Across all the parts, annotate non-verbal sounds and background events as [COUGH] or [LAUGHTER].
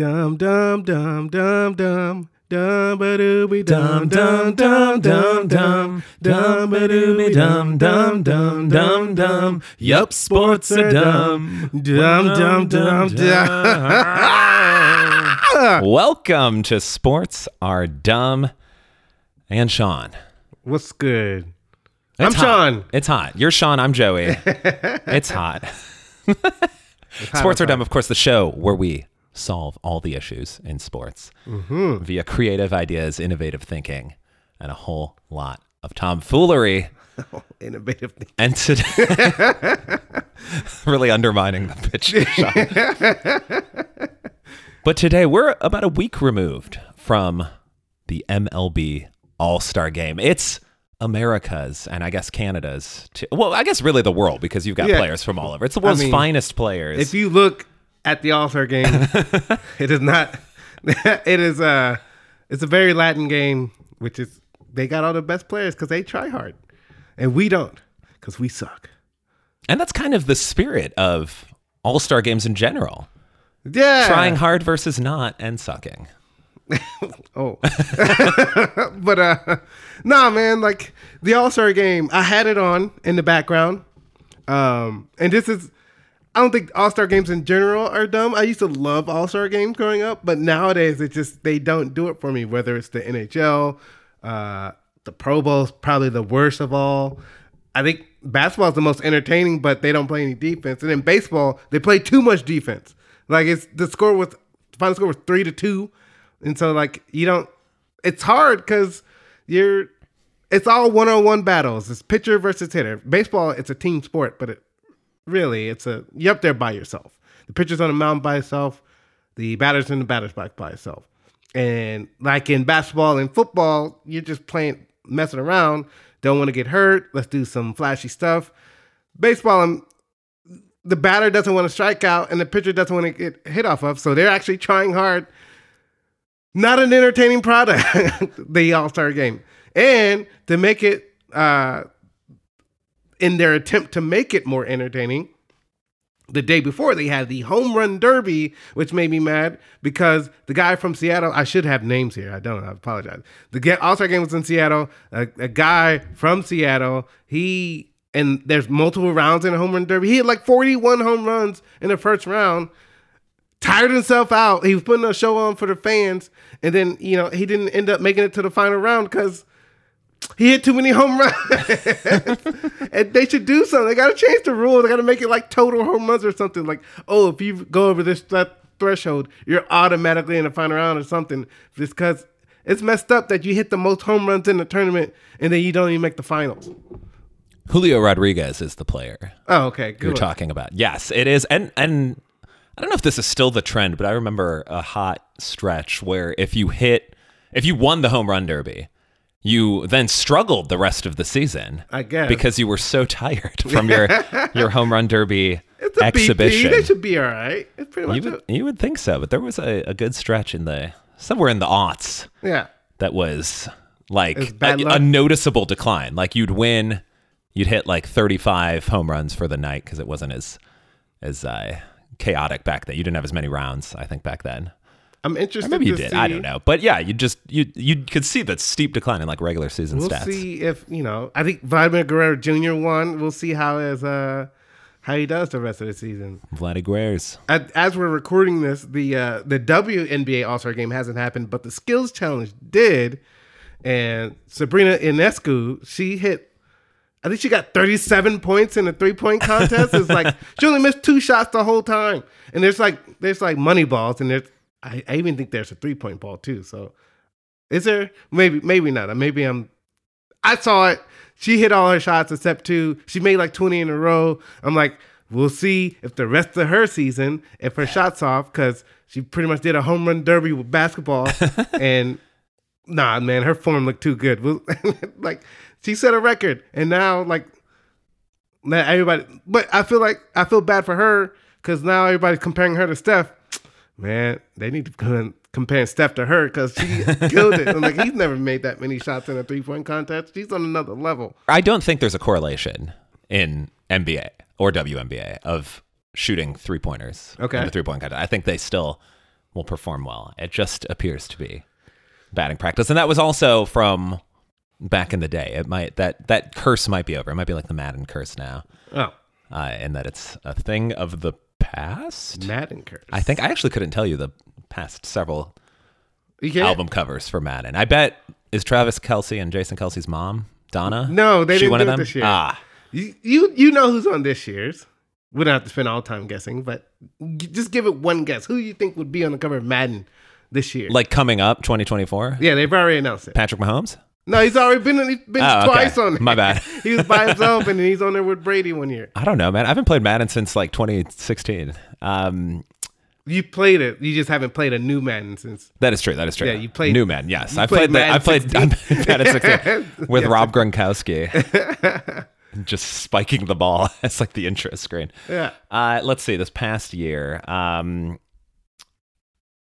Dum dum dum dum dum. Dum ba dooby dum dum dum dum dum dum ba dooby dum dum dum dum dum. Yup, sports are dumb. Dum dum dum dum. Welcome to Sports Are Dumb and Sean. What's good? It's I'm hot. Sean. It's hot. You're Sean. I'm Joey. it's hot. Sports Are Dumb, of course, the show where we solve all the issues in sports mm-hmm. via creative ideas, innovative thinking, and a whole lot of tomfoolery. [LAUGHS] Oh, innovative thing. And today, [LAUGHS] really undermining the pitch. [LAUGHS] But today, we're about a week removed from the MLB All Star Game. It's America's and I guess Canada's. Too. Well, I guess really the world because you've got Yeah. players from all over. It's the world's mean, finest players. If you look at the All Star game, [LAUGHS] it is not. [LAUGHS] It is uh It's a very Latin game, which is they got all the best players because they try hard, and we don't because we suck. and that's kind of the spirit of All Star games in general. Yeah, Trying hard versus not and sucking. [LAUGHS] Oh, but uh, nah, man. Like the All Star game, I had it on in the background. Um, and this is, I don't think All Star games in general are dumb. I used to love All Star games growing up, but nowadays it just they don't do it for me. Whether it's the NHL, uh, the Pro Bowl's probably the worst of all. I think basketball's the most entertaining, but they don't play any defense. And in baseball, they play too much defense. Like it's the score was the final score was three to two, and so like you don't. It's hard because you're. It's all one on one battles. It's pitcher versus hitter. Baseball, it's a team sport, but it really it's a you're up there by yourself. The pitcher's on the mound by himself. The batter's in the batter's box by himself. And like in basketball and football, you're just playing, messing around. Don't want to get hurt. Let's do some flashy stuff. Baseball, um, the batter doesn't want to strike out, and the pitcher doesn't want to get hit off of. So they're actually trying hard. Not an entertaining product, [LAUGHS] the All Star game, and to make it, uh, in their attempt to make it more entertaining, the day before they had the home run derby, which made me mad because the guy from Seattle, I should have names here. I don't. I apologize. The All Star game was in Seattle. A, a guy from Seattle, he and there's multiple rounds in a home run derby. He had like 41 home runs in the first round. Tired himself out. He was putting a show on for the fans, and then you know he didn't end up making it to the final round because he hit too many home runs. [LAUGHS] and they should do something. They got to change the rule. They got to make it like total home runs or something. Like, oh, if you go over this that threshold, you're automatically in the final round or something. Just because it's messed up that you hit the most home runs in the tournament and then you don't even make the finals. Julio Rodriguez is the player Oh, okay, good. you're talking about. Yes, it is. And and I don't know if this is still the trend, but I remember a hot stretch where if you hit if you won the home run derby, you then struggled the rest of the season. I guess. Because you were so tired from your [LAUGHS] your home run derby It's a exhibition. BP. They should be all right. It's pretty you much would, you would think so, but there was a, a good stretch in the somewhere in the aughts yeah. that was like a, a noticeable decline. Like you'd win, you'd hit like 35 home runs for the night because it wasn't as as uh, chaotic back then. You didn't have as many rounds, I think, back then. I'm interested. Maybe you to did. I don't know, but yeah, you just you you could see that steep decline in like regular season stats. We'll see if you know. I think Vladimir Guerrero Jr. won. We'll see how as uh how he does the rest of the season. Vladdy Guerres. As, we're recording this, the uh, the WNBA All Star Game hasn't happened, but the Skills Challenge did. And Sabrina Ionescu, she hit. I think she got 37 points in a three point contest. It's like [LAUGHS] she only missed two shots the whole time. And there's like there's like money balls, and there's I, I even think there's a three point ball too. So is there? Maybe maybe not. Uh, maybe I'm. I saw it. She hit all her shots except two. She made like 20 in a row. I'm like, we'll see if the rest of her season, if her shots off, because she pretty much did a home run derby with basketball. [LAUGHS] and nah, man, her form looked too good. [LAUGHS] Like she set a record, and now like now everybody. But I feel like I feel bad for her because now everybody's comparing her to Steph. Man, they need to go comparing Steph to her because she killed it. I'm like, he's never made that many shots in a three point contest. She's on another level. I don't think there's a correlation in NBA or WNBA of shooting three pointers Okay. in the three point contest. I think they still will perform well. It just appears to be batting practice, and that was also from back in the day. It might that that curse might be over. It might be like the Madden curse now, Oh, uh, and that it's a thing of the past. Madden curse. I think I actually couldn't tell you the past several album covers for Madden. I bet is Travis Kelce and Jason Kelce's mom Donna. No, they she didn't one do of them. this year. Ah, You, you you know who's on this year's. We don't have to spend all time guessing, but just give it one guess. Who do you think would be on the cover of Madden this year? like coming up 2024. yeah, they've already announced it. Patrick Mahomes. No, he's already been he's been Oh, okay. twice on [LAUGHS] it. My bad. [LAUGHS] he was by [LAUGHS] himself, and he's on there with Brady one year. I don't know, man. I haven't played Madden since like 2016. Um, You played it. You just haven't played a new Madden since. that is true. That is true. Yeah, you played- New Madden. Yes, I played played. I played I played Madden 16 with Rob Gronkowski, just spiking the ball as like the intro screen. Yeah. Uh, let's see. This past year, um,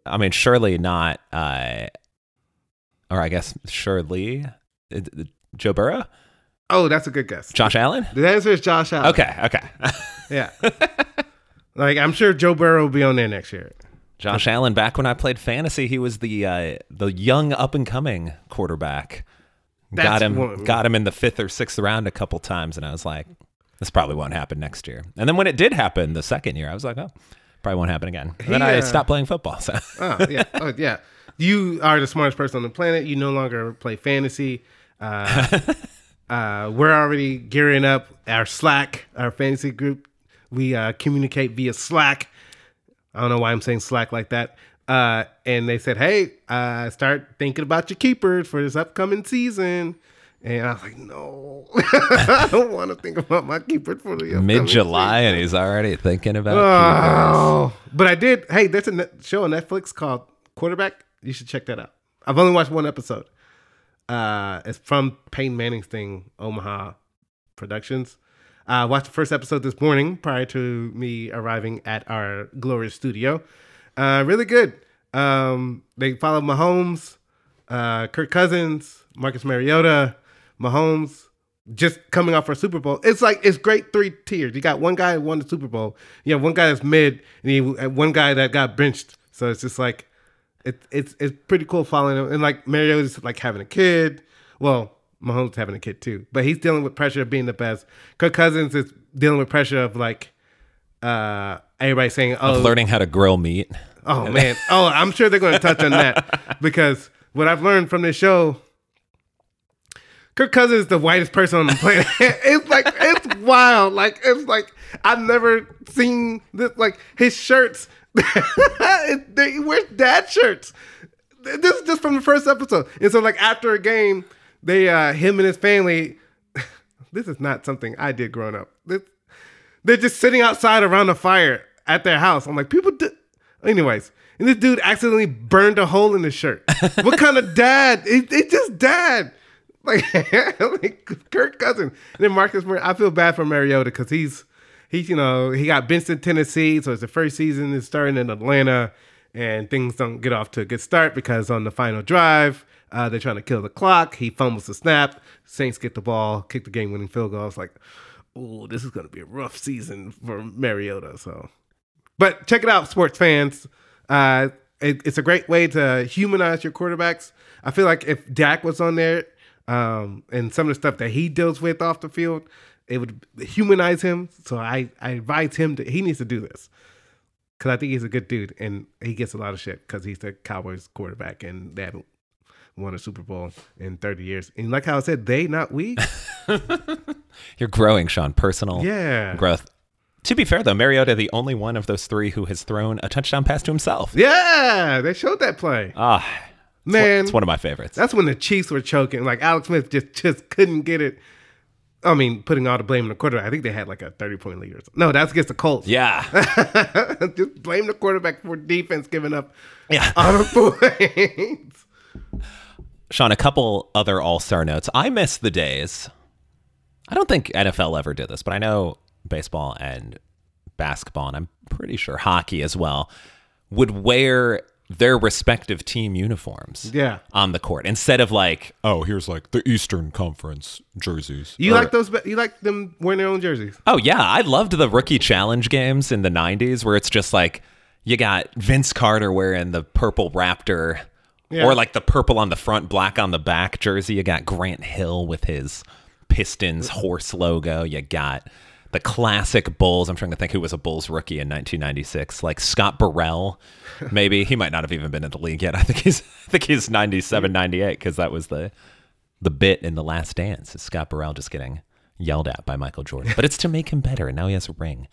I mean, surely not. Uh, or I guess surely uh, Joe Burrow, Oh, that's a good guess. Josh Allen. The answer is Josh Allen. Okay, okay. [LAUGHS] Yeah. like I'm sure Joe Burrow will be on there next year. Josh Allen. Back when I played fantasy, he was the uh, the young up and coming quarterback. got him, one- got him in the fifth or sixth round a couple times, and I was like, "This probably won't happen next year." And then when it did happen the second year, I was like, "Oh, probably won't happen again." And then I uh, stopped playing football. [LAUGHS] So Oh yeah, oh yeah. You are the smartest person on the planet. You no longer play fantasy. Uh, [LAUGHS] uh, we're already gearing up our Slack, our fantasy group. We uh, communicate via Slack. I don't know why I'm saying Slack like that. Uh, and they said, "Hey, uh, start thinking about your keepers for this upcoming season." And I was like, "No, [LAUGHS] I don't want to think about my keepers for the upcoming mid July, and he's already thinking about. Oh, but I did. Hey, there's a show on Netflix called Quarterback. You should check that out. I've only watched one episode. Uh, it's from Peyton Manning's thing, Omaha Productions. I watched the first episode this morning prior to me arriving at our glorious studio. Uh, really good. Um, they follow Mahomes, uh, Kirk Cousins, Marcus Mariota, Mahomes, just coming off for Super Bowl. It's like it's great three tiers. You got one guy who won the Super Bowl. You have one guy that's mid, and you one guy that got benched. So it's just like it, it's it's pretty cool following him. And like Mariota's like having a kid. Well, Mahomes having a kid too, but he's dealing with pressure of being the best. Kirk Cousins is dealing with pressure of like uh everybody saying, "Oh, Learning how to grill meat. Oh man. Oh, I'm sure they're going to touch on that [LAUGHS] because what I've learned from this show, Kirk Cousins is the whitest person on the planet. [LAUGHS] it's like it's wild. Like it's like I've never seen this. Like his shirts, [LAUGHS] they, he wears dad shirts. This is just from the first episode. And so like after a game, they uh him and his family. [LAUGHS] This is not something I did growing up. This, they're just sitting outside around the fire at their house. I'm like, people do. Anyways, and this dude accidentally burned a hole in his shirt. [LAUGHS] what kind of dad? It, it's just dad. Like, like Kirk Cousins. And then Marcus, Mar- I feel bad for Mariota because he's, he's, you know, he got in Tennessee. So it's the first season is starting in Atlanta and things don't get off to a good start because on the final drive, uh, they're trying to kill the clock. He fumbles the snap. Saints get the ball, kick the game winning field goal. It's like, oh, this is going to be a rough season for Mariota. So, but check it out, sports fans. Uh, it, it's a great way to humanize your quarterbacks. I feel like if Dak was on there um, and some of the stuff that he deals with off the field, it would humanize him. So I, I advise him to, he needs to do this because I think he's a good dude and he gets a lot of shit because he's the Cowboys quarterback and they haven't won a Super Bowl in 30 years. And like how I said, they, not we. [LAUGHS] You're growing, Sean. Personal Yeah. growth. To be fair, though, Mariota, the only one of those three who has thrown a touchdown pass to himself. Yeah, they showed that play. Ah, Man, it's one of my favorites. That's when the Chiefs were choking. Like Alex Smith just just couldn't get it. I mean, putting all the blame on the quarterback. I think they had like a thirty point lead or something. No, that's against the Colts. Yeah. [LAUGHS] just blame the quarterback for defense giving up Yeah. all [LAUGHS] the points. Sean, a couple other all star notes. I miss the days. I don't think NFL ever did this, but I know baseball and basketball, and I'm pretty sure hockey as well, would wear their respective team uniforms Yeah. on the court instead of like, oh, here's like the Eastern Conference jerseys. You Or- like those? You like them wearing their own jerseys? Oh yeah, I loved the rookie challenge games in the '90s where it's just like you got Vince Carter wearing the purple Raptor, Yeah. or like the purple on the front, black on the back jersey. You got Grant Hill with his Pistons horse logo. You got the classic Bulls. I'm trying to think who was a Bulls rookie in 1996, like Scott Burrell. [LAUGHS] Maybe he might not have even been in the league yet. I think he's I think he's 97, 98 because that was the the bit in the Last Dance. Is Scott Burrell just getting yelled at by Michael Jordan? But it's to make him better, and now he has a ring,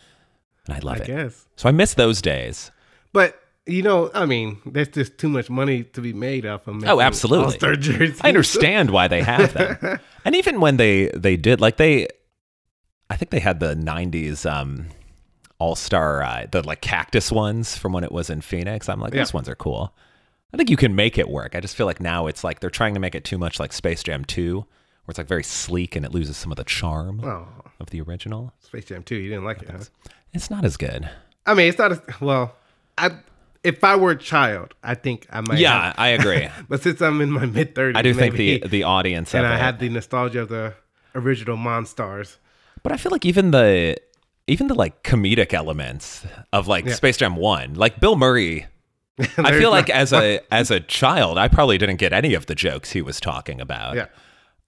and I love I it. guess. So I miss those days. But you know, I mean, there's just too much money to be made off of Oh, absolutely. All-Star jerseys. I understand why they have them. [LAUGHS] and even when they they did like they I think they had the 90s um all-star uh, the like cactus ones from when it was in Phoenix. I'm like Yeah. those ones are cool. I think you can make it work. I just feel like now it's like they're trying to make it too much like Space Jam 2 where it's like very sleek and it loses some of the charm Oh, of the original. Space Jam 2, you didn't like it, huh? It's not as good. I mean, it's not as well. I if I were a child, I think I might. Yeah, have- I agree. [LAUGHS] but since I'm in my mid 30s, I do think the the audience and I it- had the nostalgia of the original Monstars. But I feel like even the even the like comedic elements of like Yeah. Space Jam 1, like Bill Murray [LAUGHS] I feel like as a [LAUGHS] as a child, I probably didn't get any of the jokes he was talking about. yeah,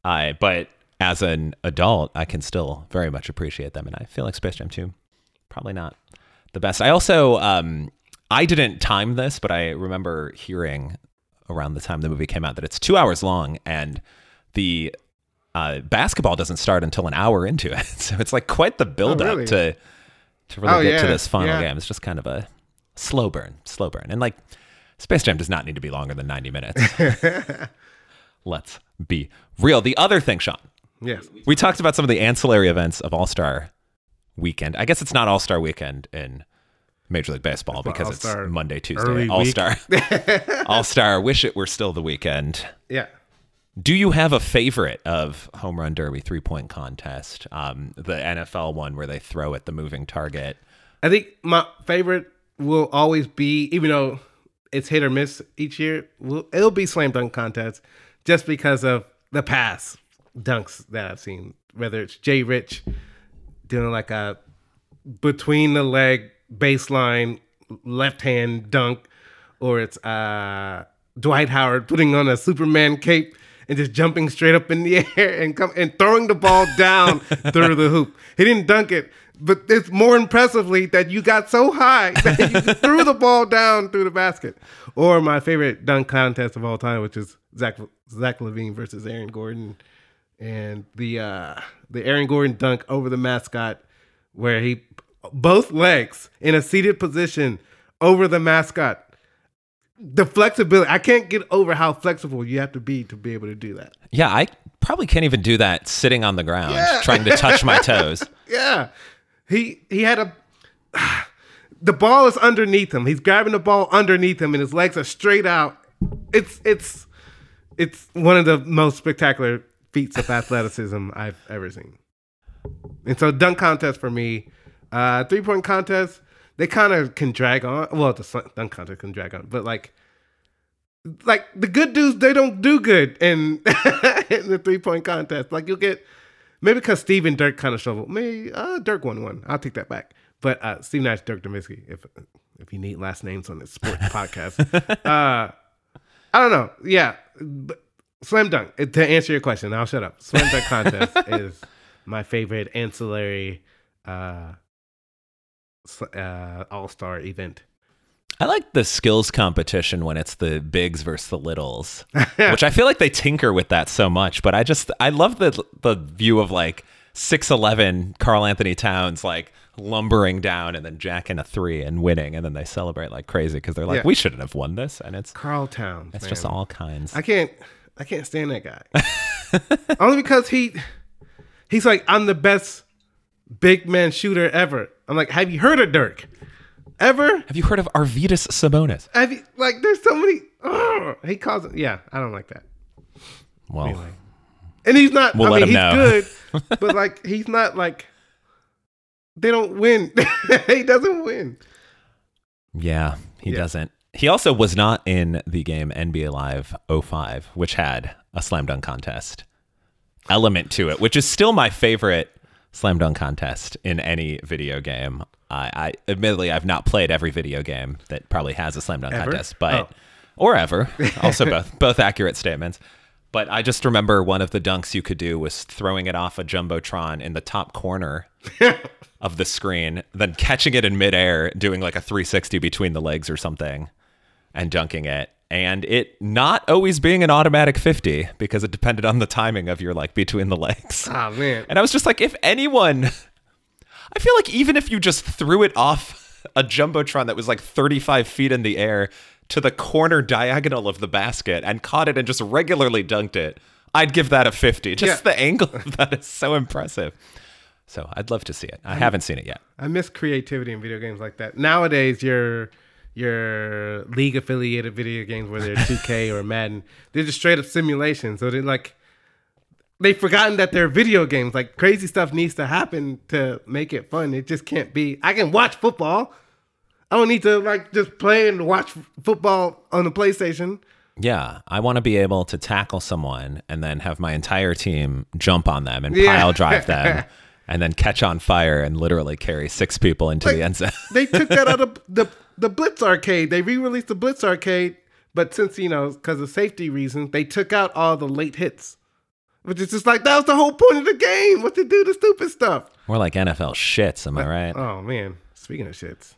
I but as an adult, I can still very much appreciate them, and I feel like Space Jam 2 probably not the best. I also um I didn't time this, but I remember hearing around the time the movie came out that it's two hours long, and the uh, basketball doesn't start until an hour into it. [LAUGHS] So it's like quite the build up really? to to really Oh, get to this final yeah. game. It's just kind of a slow burn, slow burn, and like Space Jam does not need to be longer than ninety minutes. [LAUGHS] Let's be real. The other thing, Sean, yes, we talked about some of the ancillary events of All Star Weekend. I guess it's not All Star Weekend in Major League Baseball because All-Star it's Monday, Tuesday, All-Star. [LAUGHS] All Star. Wish it were still the weekend. yeah. Do you have a favorite of home run derby three point contest? Um, the NFL one where they throw at the moving target. I think my favorite will always be, even though it's hit or miss each year, will it'll be slam dunk contest, just because of the past dunks that I've seen. Whether it's Jay Rich doing like a between the leg baseline left hand dunk, or it's uh, Dwight Howard putting on a Superman cape and just jumping straight up in the [LAUGHS] air and come and throwing the ball down [LAUGHS] through the hoop. He didn't dunk it, but it's more impressively that you got so high that you [LAUGHS] threw the ball down through the basket. Or my favorite dunk contest of all time, which is Zach Zach LaVine versus Aaron Gordon, and the uh, the Aaron Gordon dunk over the mascot, where he both legs in a seated position over the mascot. The flexibility, I can't get over how flexible you have to be to be able to do that. Yeah, I probably can't even do that sitting on the ground Yeah. trying to touch my toes. [LAUGHS] Yeah. He he had a [SIGHS] the ball is underneath him. He's grabbing the ball underneath him and his legs are straight out. It's it's it's one of the most spectacular feats of athleticism I've ever seen. And so dunk contest for me, uh three point contest, they kind of can drag on. Well, the dunk contest can drag on, but like like the good dudes, they don't do good in, [LAUGHS] in the three point contest. Like you'll get maybe because Steve and Dirk kind of shovel. Maybe uh, Dirk won one. I'll take that back. But uh, Steve Nash, Dirk Nowitzki. If if you need last names on this sports [LAUGHS] podcast, uh, I don't know. Yeah, but slam dunk. Uh, To answer your question, I'll shut up. Slam dunk contest [LAUGHS] is my favorite ancillary uh, uh, all star event. I like the skills competition when it's the bigs versus the littles, [LAUGHS] which I feel like they tinker with that so much. But I just I love the the view of like six eleven Karl-Anthony Towns like lumbering down and then jacking a three and winning, and then they celebrate like crazy because they're like, Yeah. we shouldn't have won this, and it's Karl Towns. it's man. just all kinds. I can't I can't stand that guy. [LAUGHS] Only because he he's like, I'm the best big man shooter ever. I'm like, have you heard of Dirk? Ever? have you heard of Arvydas Sabonis? Have you like there's so many ugh, he calls it yeah, I don't like that. Well, And he's not We'll I let mean he's know. good, [LAUGHS] but like he's not like they don't win. [LAUGHS] he doesn't win. yeah, he Yeah. doesn't. He also was not in the game NBA Live 05, which had a slam dunk contest element to it, which is still my favorite slam dunk contest in any video game. I, I admittedly I've not played every video game that probably has a slam dunk Ever? contest, but Oh. or ever. [LAUGHS] Also both both accurate statements. But I just remember one of the dunks you could do was throwing it off a jumbotron in the top corner [LAUGHS] of the screen, then catching it in midair, doing like a 360 between the legs or something, and dunking it. And it not always being an automatic 50 because it depended on the timing of your like between the legs. Oh man. And I was just like, if anyone, I feel like even if you just threw it off a jumbotron that was like 35 feet in the air to the corner diagonal of the basket and caught it and just regularly dunked it, I'd give that a 50. Just Yeah. the angle of that is so impressive. So I'd love to see it. I haven't seen it yet. I miss creativity in video games like that. Nowadays, your your league affiliated video games, whether they're 2K [LAUGHS] or Madden, they're just straight up simulations. So they're like they've forgotten that they're video games. Like crazy stuff needs to happen to make it fun. It just can't be. I can watch football. I don't need to like just play and watch football on the PlayStation. Yeah, I want to be able to tackle someone and then have my entire team jump on them and Yeah. pile drive them [LAUGHS] and then catch on fire and literally carry six people into the end zone. they took that out of the the Blitz arcade. They re-released the Blitz arcade, but since you know because of safety reasons, they took out all the late hits, which is just like that was the whole point of the game. What to do the stupid stuff? More like NFL shits, am I right? Oh man, speaking of shits,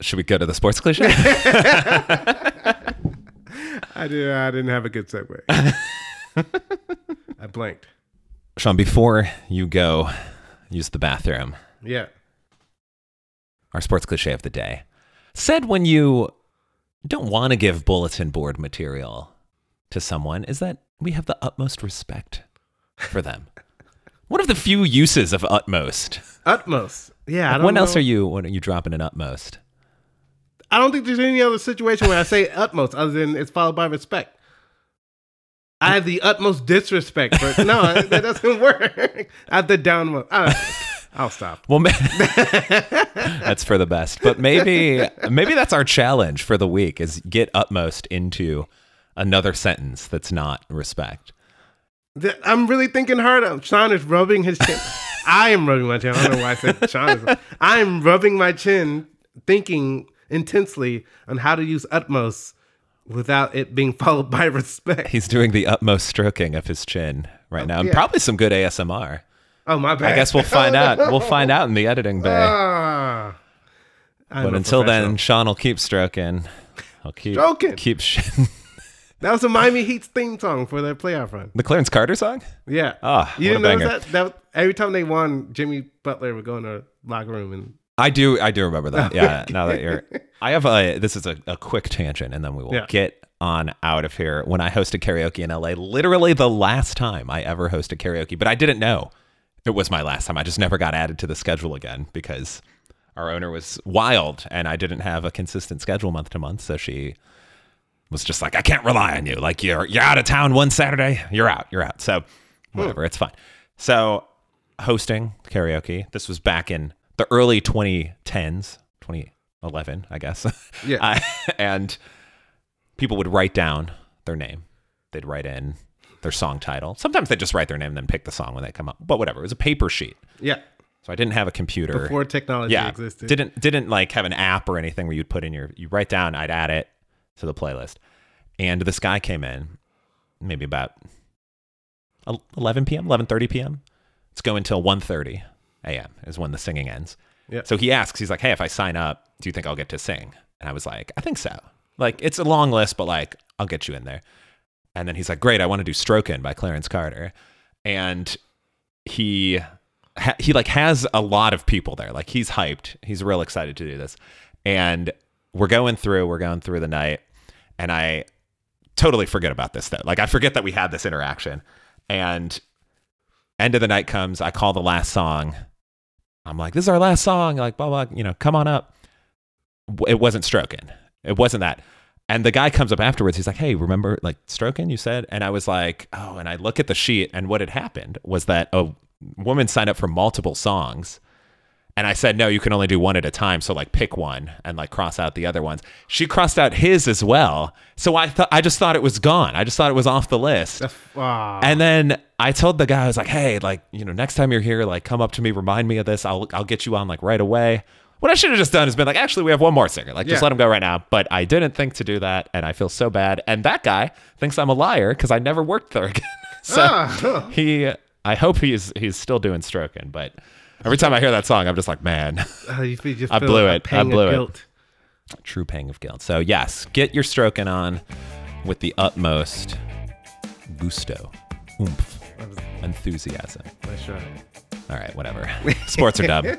Should we go to the sports cliche? [LAUGHS] [LAUGHS] I did I didn't have a good segue. [LAUGHS] I blanked. Sean, before you go use the bathroom, Yeah. Our sports cliche of the day said when you don't want to give bulletin board material to someone is that we have the utmost respect for them. One of the few uses of utmost. Utmost. Yeah. I don't When else are you when are you dropping an utmost? I don't think there's any other situation where I say utmost other than it's followed by respect. I have the utmost disrespect for no, [LAUGHS] that doesn't work. I have the downmost. I- I'll stop. Well, [LAUGHS] that's for the best. But maybe maybe that's our challenge for the week is get utmost into another sentence that's not respect. I'm really thinking hard. Sean is rubbing his chin. [LAUGHS] I am rubbing my chin. I don't know why I said Sean is. I'm rubbing my chin, thinking intensely on how to use utmost without it being followed by [LAUGHS] respect. He's doing the utmost stroking of his chin right now, and yeah. probably some good ASMR. Oh my bad. I guess we'll find out. We'll [LAUGHS] find out in the editing bay. Ah. But until then. Sean will keep stroking. I'll keep Stroking. keep sh- [LAUGHS] that was the Miami Heat's theme song for their playoff run. the Clarence Carter song. Yeah. Ah, you what a didn't notice that? That every time they won, Jimmy Butler would go in the locker room and I do. I do remember that. [LAUGHS] Yeah. now that you're, I have a. This is a, a quick tangent, and then we will Yeah. get on out of here. When I hosted karaoke in LA, literally the last time I ever hosted karaoke, but I didn't know it was my last time. I just never got added to the schedule again because our owner was wild, and I didn't have a consistent schedule month to month. So she was just like, I can't rely on you. Like you're you're out of town one Saturday, you're out, you're out. So hmm. whatever, it's fine. So hosting karaoke. This was back in the early 2010s, 2011, I guess. Yeah. [LAUGHS] I- and people would write down their name. They'd write in their song title. Sometimes they just write their name and then pick the song when they come up. But whatever, it was a paper sheet. yeah, So I didn't have a computer. before technology yeah, existed. didn't didn't like have an app or anything where you'd put in your you write down. I'd add it to the playlist. And this guy came in, maybe about 11 p.m., 11:30 p.m. It's going until 1:30 a.m. is when the singing ends. Yeah. So he asks, he's like, "Hey, if I sign up, do you think I'll get to sing?" And I was like, "I think so." Like it's a long list, but like I'll get you in there. And then he's like, "Great, I want to do Strokin' by Clarence Carter." And he he like has a lot of people there. Like he's hyped. He's real excited to do this. And we're going through, we're going through the night, and I totally forget about this though. Like I forget that we had this interaction. And end of the night comes, I call the last song. I'm like, this is our last song. Like, blah, blah, you know, come on up. It wasn't Stroking. It wasn't that. And the guy comes up afterwards. He's like, hey, remember like Stroking, you said? And I was like, oh, and I look at the sheet. And what had happened was that a woman signed up for multiple songs. And I said, no, you can only do one at a time. So like pick one and like cross out the other ones. She crossed out his as well. So I thought I just thought it was gone. I just thought it was off the list. Wow. Ah. And then I told the guy, I was like, hey, like, you know, next time you're here, like come up to me, remind me of this. I'll I'll get you on like right away. What I should have just done is been like, actually, we have one more singer. Like, just Yeah. let him go right now. But I didn't think to do that, and I feel so bad. And that guy thinks I'm a liar because I never worked there [LAUGHS] again. so Ah. [LAUGHS] he, I hope he's he's still doing stroking. But every time I hear that song, I'm just like, man, Uh, you just I blew it. I blew it. guilt. true pang of guilt. So yes, get your stroking on with the utmost gusto, oomph, enthusiasm. That's right. All right, whatever. Sports are dub. [LAUGHS]